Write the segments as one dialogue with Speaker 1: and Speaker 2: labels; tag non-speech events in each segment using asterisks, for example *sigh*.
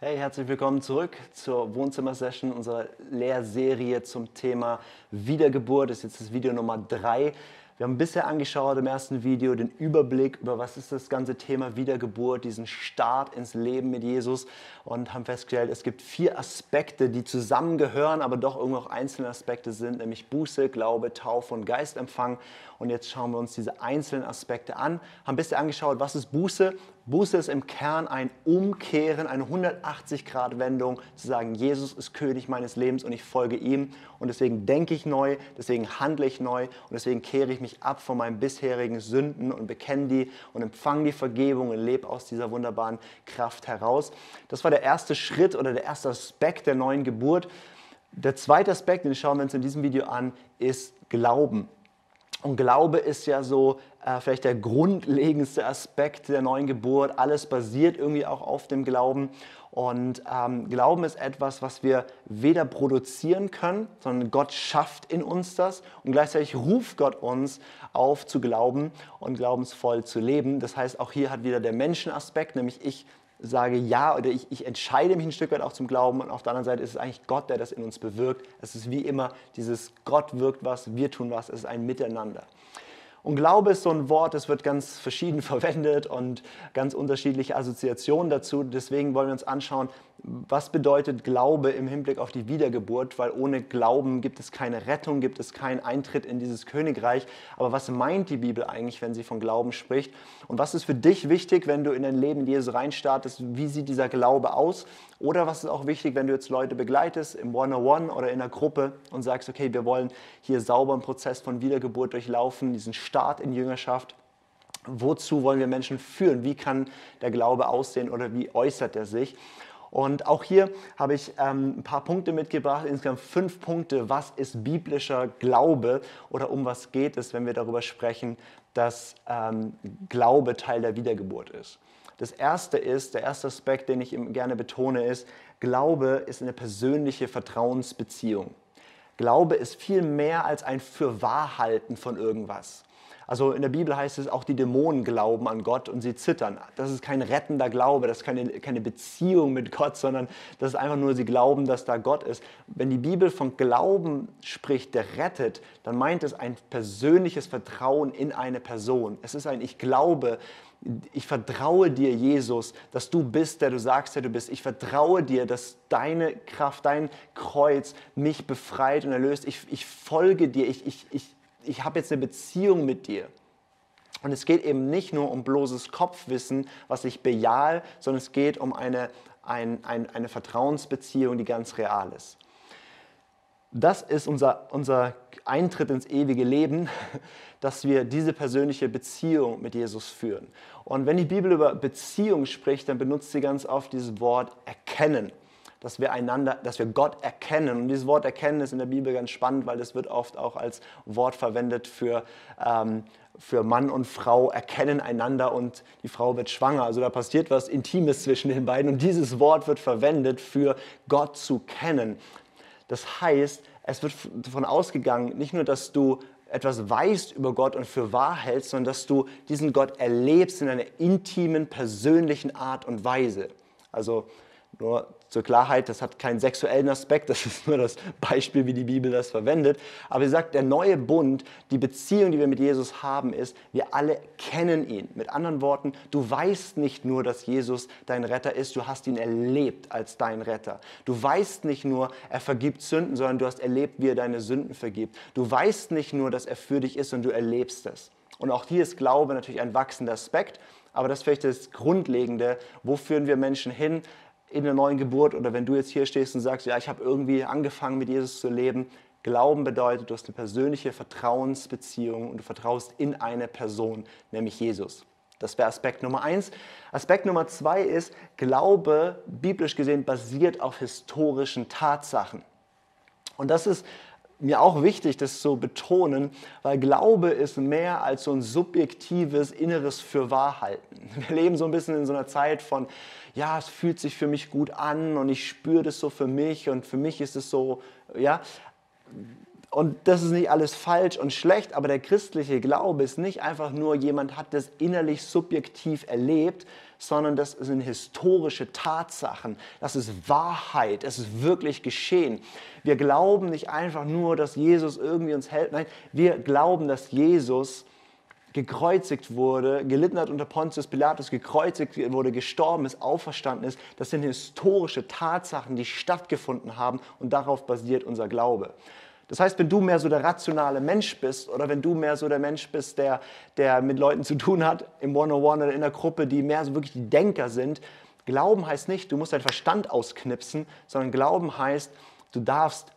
Speaker 1: Hey, herzlich willkommen zurück zur Wohnzimmersession unserer Lehrserie zum Thema Wiedergeburt. Das ist jetzt das Video Nummer drei. Wir haben bisher angeschaut im ersten Video den Überblick über was ist das ganze Thema Wiedergeburt, diesen Start ins Leben mit Jesus und haben festgestellt, es gibt vier Aspekte, die zusammengehören, aber doch irgendwo auch einzelne Aspekte sind, nämlich Buße, Glaube, Taufe und Geistempfang. Und jetzt schauen wir uns diese einzelnen Aspekte an. Haben bisher angeschaut, was ist Buße? Buße ist im Kern ein Umkehren, eine 180-Grad-Wendung, zu sagen, Jesus ist König meines Lebens und ich folge ihm. Und deswegen denke ich neu, deswegen handle ich neu und deswegen kehre ich mich ab von meinen bisherigen Sünden und bekenne die und empfange die Vergebung und lebe aus dieser wunderbaren Kraft heraus. Das war der erste Schritt oder der erste Aspekt der neuen Geburt. Der zweite Aspekt, den schauen wir uns in diesem Video an, ist Glauben. Und Glaube ist ja so äh, vielleicht der grundlegendste Aspekt der neuen Geburt. Alles basiert irgendwie auch auf dem Glauben. Und ähm, Glauben ist etwas, was wir weder produzieren können, sondern Gott schafft in uns das. Und gleichzeitig ruft Gott uns auf zu glauben und glaubensvoll zu leben. Das heißt, auch hier hat wieder der Menschenaspekt, nämlich ich sage ja oder ich, ich, entscheide mich ein Stück weit auch zum Glauben und auf der anderen Seite ist es eigentlich Gott, der das in uns bewirkt. Es ist wie immer dieses Gott wirkt was, wir tun was, es ist ein Miteinander. Und Glaube ist so ein Wort, das wird ganz verschieden *laughs* verwendet und ganz unterschiedliche Assoziationen dazu. Deswegen wollen wir uns anschauen, was bedeutet Glaube im Hinblick auf die Wiedergeburt, weil ohne Glauben gibt es keine Rettung, gibt es keinen Eintritt in dieses Königreich. Aber was meint die Bibel eigentlich, wenn sie von Glauben spricht? Und was ist für dich wichtig, wenn du in dein Leben in Jesus reinstartest? Wie sieht dieser Glaube aus? Oder was ist auch wichtig, wenn du jetzt Leute begleitest im One-on-One oder in einer Gruppe und sagst, okay, wir wollen hier sauber einen Prozess von Wiedergeburt durchlaufen, diesen Start in Jüngerschaft. Wozu wollen wir Menschen führen? Wie kann der Glaube aussehen oder wie äußert er sich? Und auch hier habe ich ähm, ein paar Punkte mitgebracht, insgesamt fünf Punkte. Was ist biblischer Glaube oder um was geht es, wenn wir darüber sprechen, dass ähm, Glaube Teil der Wiedergeburt ist? Das erste ist, der erste Aspekt, den ich gerne betone, ist, Glaube ist eine persönliche Vertrauensbeziehung. Glaube ist viel mehr als ein Fürwahrhalten von irgendwas. Also in der Bibel heißt es, auch die Dämonen glauben an Gott und sie zittern. Das ist kein rettender Glaube, das ist keine, keine Beziehung mit Gott, sondern das ist einfach nur, sie glauben, dass da Gott ist. Wenn die Bibel von Glauben spricht, der rettet, dann meint es ein persönliches Vertrauen in eine Person. Es ist ein Ich glaube, ich vertraue dir, Jesus, dass du bist, der du sagst, der du bist. Ich vertraue dir, dass deine Kraft, dein Kreuz mich befreit und erlöst. Ich, ich folge dir. Ich, ich, ich, ich habe jetzt eine Beziehung mit dir. Und es geht eben nicht nur um bloßes Kopfwissen, was ich bejahe, sondern es geht um eine, ein, ein, eine Vertrauensbeziehung, die ganz real ist. Das ist unser, unser Eintritt ins ewige Leben, *laughs* dass wir diese persönliche Beziehung mit Jesus führen. Und wenn die Bibel über Beziehung spricht, dann benutzt sie ganz oft dieses Wort erkennen dass wir einander, dass wir Gott erkennen. Und dieses Wort erkennen ist in der Bibel ganz spannend, weil es wird oft auch als Wort verwendet für, ähm, für Mann und Frau erkennen einander und die Frau wird schwanger. Also da passiert was Intimes zwischen den beiden und dieses Wort wird verwendet für Gott zu kennen. Das heißt, es wird davon ausgegangen, nicht nur, dass du etwas weißt über Gott und für wahr hältst, sondern dass du diesen Gott erlebst in einer intimen, persönlichen Art und Weise. Also nur zur Klarheit, das hat keinen sexuellen Aspekt, das ist nur das Beispiel, wie die Bibel das verwendet. Aber sie sagt, der neue Bund, die Beziehung, die wir mit Jesus haben, ist, wir alle kennen ihn. Mit anderen Worten, du weißt nicht nur, dass Jesus dein Retter ist, du hast ihn erlebt als dein Retter. Du weißt nicht nur, er vergibt Sünden, sondern du hast erlebt, wie er deine Sünden vergibt. Du weißt nicht nur, dass er für dich ist und du erlebst es. Und auch hier ist Glaube natürlich ein wachsender Aspekt, aber das ist vielleicht das Grundlegende. Wo führen wir Menschen hin? In der neuen Geburt oder wenn du jetzt hier stehst und sagst, ja, ich habe irgendwie angefangen mit Jesus zu leben, Glauben bedeutet, du hast eine persönliche Vertrauensbeziehung und du vertraust in eine Person, nämlich Jesus. Das wäre Aspekt Nummer eins. Aspekt Nummer zwei ist, Glaube, biblisch gesehen, basiert auf historischen Tatsachen. Und das ist mir auch wichtig, das zu betonen, weil Glaube ist mehr als so ein subjektives inneres Fürwahrhalten. *laughs* Wir leben so ein bisschen in so einer Zeit von, ja, es fühlt sich für mich gut an und ich spüre das so für mich und für mich ist es so, ja. Und das ist nicht alles falsch und schlecht, aber der christliche Glaube ist nicht einfach nur, jemand hat das innerlich subjektiv erlebt, sondern das sind historische Tatsachen, das ist Wahrheit, es ist wirklich geschehen. Wir glauben nicht einfach nur, dass Jesus irgendwie uns hält, nein, wir glauben, dass Jesus gekreuzigt wurde, gelitten hat unter Pontius Pilatus, gekreuzigt wurde, gestorben ist, auferstanden ist. Das sind historische Tatsachen, die stattgefunden haben und darauf basiert unser Glaube. Das heißt, wenn du mehr so der rationale Mensch bist oder wenn du mehr so der Mensch bist, der, der mit Leuten zu tun hat, im One-on-One oder in der Gruppe, die mehr so wirklich die Denker sind, Glauben heißt nicht, du musst deinen Verstand ausknipsen, sondern Glauben heißt, du darfst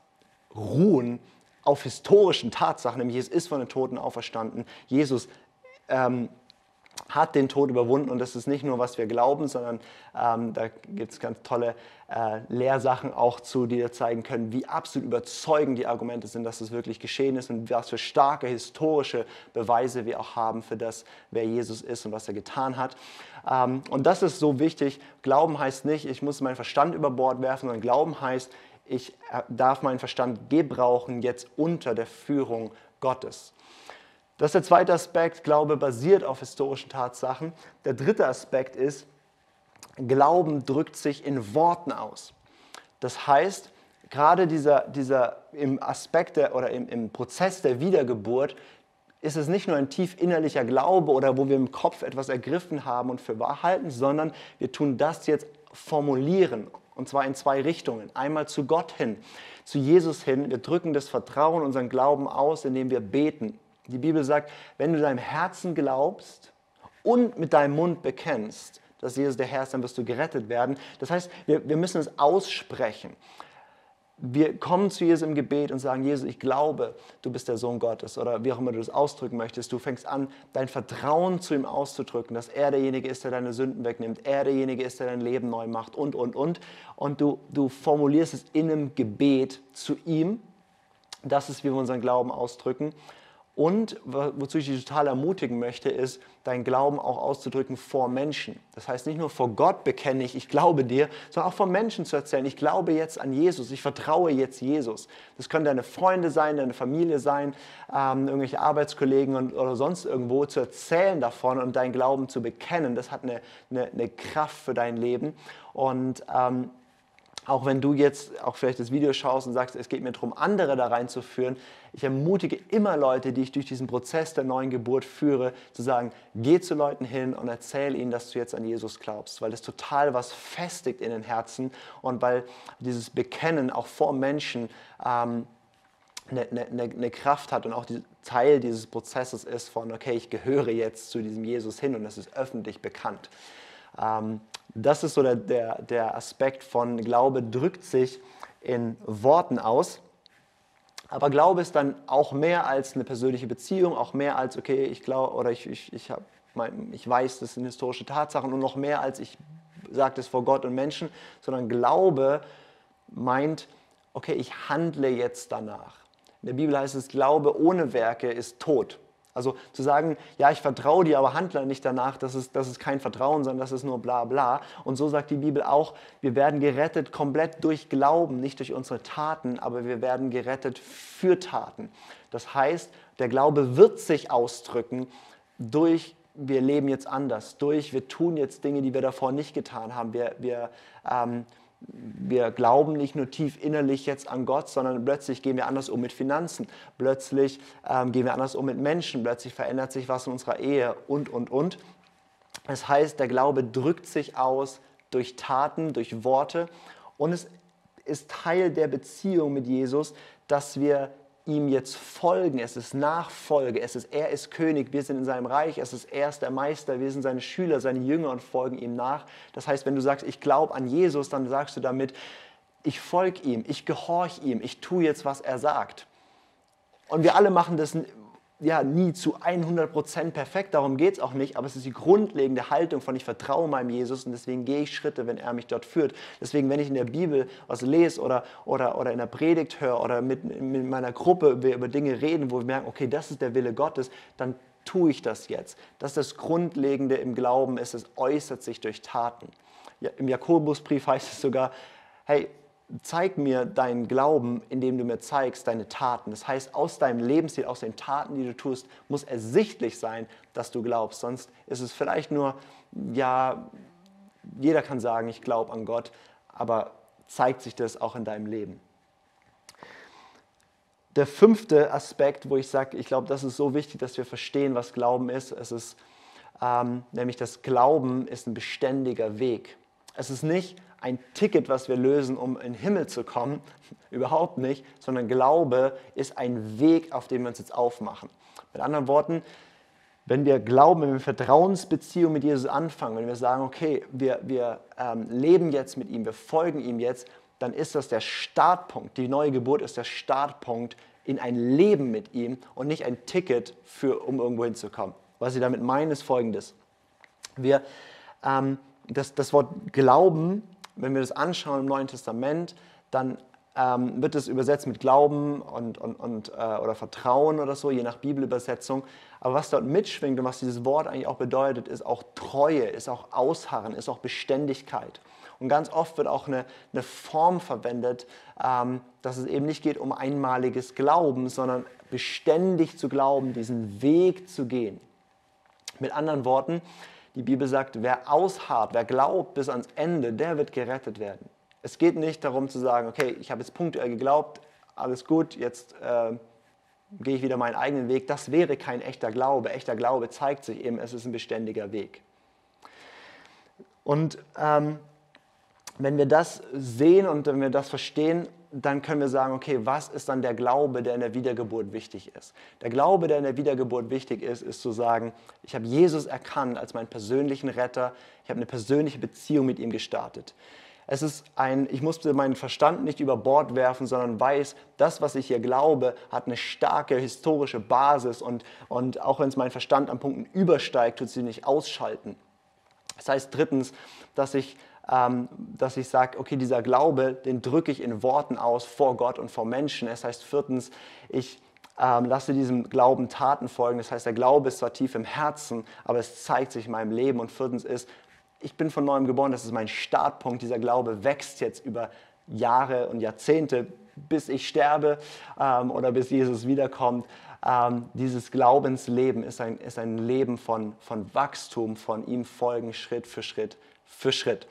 Speaker 1: ruhen auf historischen Tatsachen, nämlich Jesus ist von den Toten auferstanden, Jesus ähm, hat den Tod überwunden und das ist nicht nur, was wir glauben, sondern ähm, da gibt es ganz tolle äh, Lehrsachen auch zu, die dir zeigen können, wie absolut überzeugend die Argumente sind, dass es wirklich geschehen ist und was für starke historische Beweise wir auch haben für das, wer Jesus ist und was er getan hat. Ähm, und das ist so wichtig. Glauben heißt nicht, ich muss meinen Verstand über Bord werfen, sondern Glauben heißt, ich äh, darf meinen Verstand gebrauchen jetzt unter der Führung Gottes. Das ist der zweite Aspekt, Glaube basiert auf historischen Tatsachen. Der dritte Aspekt ist, Glauben drückt sich in Worten aus. Das heißt, gerade dieser, dieser im Aspekt der, oder im, im Prozess der Wiedergeburt ist es nicht nur ein tief innerlicher Glaube oder wo wir im Kopf etwas ergriffen haben und für wahr halten, sondern wir tun das jetzt formulieren und zwar in zwei Richtungen. Einmal zu Gott hin, zu Jesus hin. Wir drücken das Vertrauen, unseren Glauben aus, indem wir beten. Die Bibel sagt, wenn du deinem Herzen glaubst und mit deinem Mund bekennst, dass Jesus der Herr ist, dann wirst du gerettet werden. Das heißt, wir, wir müssen es aussprechen. Wir kommen zu Jesus im Gebet und sagen, Jesus, ich glaube, du bist der Sohn Gottes oder wie auch immer du das ausdrücken möchtest. Du fängst an, dein Vertrauen zu ihm auszudrücken, dass er derjenige ist, der deine Sünden wegnimmt, er derjenige ist, der dein Leben neu macht und, und, und. Und du, du formulierst es in einem Gebet zu ihm. Das ist, wie wir unseren Glauben ausdrücken. Und wozu ich dich total ermutigen möchte, ist, deinen Glauben auch auszudrücken vor Menschen. Das heißt, nicht nur vor Gott bekenne ich, ich glaube dir, sondern auch vor Menschen zu erzählen, ich glaube jetzt an Jesus, ich vertraue jetzt Jesus. Das können deine Freunde sein, deine Familie sein, ähm, irgendwelche Arbeitskollegen und, oder sonst irgendwo, zu erzählen davon und deinen Glauben zu bekennen. Das hat eine, eine, eine Kraft für dein Leben. Und ähm, auch wenn du jetzt auch vielleicht das Video schaust und sagst, es geht mir darum, andere da reinzuführen, ich ermutige immer Leute, die ich durch diesen Prozess der neuen Geburt führe, zu sagen, geh zu Leuten hin und erzähl ihnen, dass du jetzt an Jesus glaubst, weil das total was festigt in den Herzen und weil dieses Bekennen auch vor Menschen ähm, eine, eine, eine, Kraft hat und auch die, Teil dieses Prozesses ist von, okay, ich gehöre jetzt zu diesem Jesus hin und es ist öffentlich bekannt. Ähm, das ist so der, der, der Aspekt von Glaube drückt sich in Worten aus. Aber Glaube ist dann auch mehr als eine persönliche Beziehung, auch mehr als, okay, ich glaube oder ich, ich, ich, hab, ich weiß, das sind historische Tatsachen und noch mehr als ich sage das vor Gott und Menschen, sondern Glaube meint, okay, ich handle jetzt danach. In der Bibel heißt es, Glaube ohne Werke ist tot. Also zu sagen, ja, ich vertraue dir, aber handle nicht danach, das ist, das ist kein Vertrauen, sondern das ist nur bla bla. Und so sagt die Bibel auch, wir werden gerettet komplett durch Glauben, nicht durch unsere Taten, aber wir werden gerettet für Taten. Das heißt, der Glaube wird sich ausdrücken durch, wir leben jetzt anders, durch, wir tun jetzt Dinge, die wir davor nicht getan haben. Wir, wir ähm, wir glauben nicht nur tief innerlich jetzt an Gott, sondern plötzlich gehen wir anders um mit Finanzen, plötzlich ähm, gehen wir anders um mit Menschen, plötzlich verändert sich was in unserer Ehe und, und, und. Das heißt, der Glaube drückt sich aus durch Taten, durch Worte. Und es ist Teil der Beziehung mit Jesus, dass wir ihm jetzt folgen, es ist Nachfolge, es ist, er ist König, wir sind in seinem Reich, es ist er ist der Meister, wir sind seine Schüler, seine Jünger und folgen ihm nach. Das heißt, wenn du sagst, ich glaube an Jesus, dann sagst du damit, ich folge ihm, ich gehorche ihm, ich tue jetzt, was er sagt. Und wir alle machen das ja nie zu 100% perfekt, darum geht es auch nicht, aber es ist die grundlegende Haltung von ich vertraue meinem Jesus und deswegen gehe ich Schritte, wenn er mich dort führt. Deswegen, wenn ich in der Bibel was lese oder, oder, oder in der Predigt höre oder mit, mit meiner Gruppe wir über Dinge reden, wo wir merken, okay, das ist der Wille Gottes, dann tue ich das jetzt. Das ist das Grundlegende im Glauben, ist, es äußert sich durch Taten. Ja, Im Jakobusbrief heißt es sogar, hey, zeig mir deinen Glauben, indem du mir zeigst deine Taten. Das heißt, aus deinem Lebensstil, aus den Taten, die du tust, muss ersichtlich sein, dass du glaubst. Sonst ist es vielleicht nur, ja, jeder kann sagen, ich glaube an Gott, aber zeigt sich das auch in deinem Leben. Der fünfte Aspekt, wo ich sage, ich glaube, das ist so wichtig, dass wir verstehen, was Glauben ist. Es ist ähm, nämlich das Glauben ist ein beständiger Weg. Es ist nicht ein Ticket, was wir lösen, um in den Himmel zu kommen, *laughs* überhaupt nicht, sondern Glaube ist ein Weg, auf dem wir uns jetzt aufmachen. Mit anderen Worten, wenn wir glauben, wenn wir Vertrauensbeziehung mit Jesus anfangen, wenn wir sagen, okay, wir, wir ähm, leben jetzt mit ihm, wir folgen ihm jetzt, dann ist das der Startpunkt. Die neue Geburt ist der Startpunkt in ein Leben mit ihm und nicht ein Ticket, für, um irgendwo hinzukommen. Was ich damit meine, ist folgendes. Wir, ähm, das, das Wort Glauben, wenn wir das anschauen im Neuen Testament, dann ähm, wird es übersetzt mit Glauben und, und, und, äh, oder Vertrauen oder so, je nach Bibelübersetzung. Aber was dort mitschwingt und was dieses Wort eigentlich auch bedeutet, ist auch Treue, ist auch Ausharren, ist auch Beständigkeit. Und ganz oft wird auch eine, eine Form verwendet, ähm, dass es eben nicht geht um einmaliges Glauben, sondern beständig zu glauben, diesen Weg zu gehen. Mit anderen Worten, die Bibel sagt, wer ausharrt, wer glaubt bis ans Ende, der wird gerettet werden. Es geht nicht darum zu sagen, okay, ich habe jetzt punktuell geglaubt, alles gut, jetzt äh, gehe ich wieder meinen eigenen Weg. Das wäre kein echter Glaube. Echter Glaube zeigt sich eben, es ist ein beständiger Weg. Und ähm, wenn wir das sehen und wenn wir das verstehen, dann können wir sagen, okay, was ist dann der Glaube, der in der Wiedergeburt wichtig ist? Der Glaube, der in der Wiedergeburt wichtig ist, ist zu sagen, ich habe Jesus erkannt als meinen persönlichen Retter, ich habe eine persönliche Beziehung mit ihm gestartet. Es ist ein, ich musste meinen Verstand nicht über Bord werfen, sondern weiß, das, was ich hier glaube, hat eine starke historische Basis und, und auch wenn es mein Verstand an Punkten übersteigt, tut sie nicht ausschalten. Das heißt drittens, dass ich dass ich sage, okay, dieser Glaube, den drücke ich in Worten aus vor Gott und vor Menschen. Es heißt viertens, ich ähm, lasse diesem Glauben Taten folgen. Das heißt, der Glaube ist zwar tief im Herzen, aber es zeigt sich in meinem Leben. Und viertens ist, ich bin von neuem geboren, das ist mein Startpunkt. Dieser Glaube wächst jetzt über Jahre und Jahrzehnte, bis ich sterbe ähm, oder bis Jesus wiederkommt. Ähm, dieses Glaubensleben ist ein, ist ein Leben von, von Wachstum, von ihm folgen Schritt für Schritt für Schritt.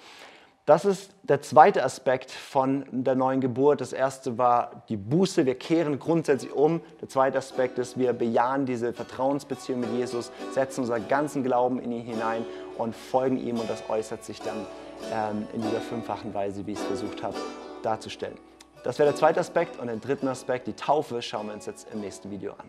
Speaker 1: Das ist der zweite Aspekt von der neuen Geburt. Das erste war die Buße. Wir kehren grundsätzlich um. Der zweite Aspekt ist, wir bejahen diese Vertrauensbeziehung mit Jesus, setzen unseren ganzen Glauben in ihn hinein und folgen ihm. Und das äußert sich dann ähm, in dieser fünffachen Weise, wie ich es versucht habe darzustellen. Das wäre der zweite Aspekt. Und den dritten Aspekt, die Taufe, schauen wir uns jetzt im nächsten Video an.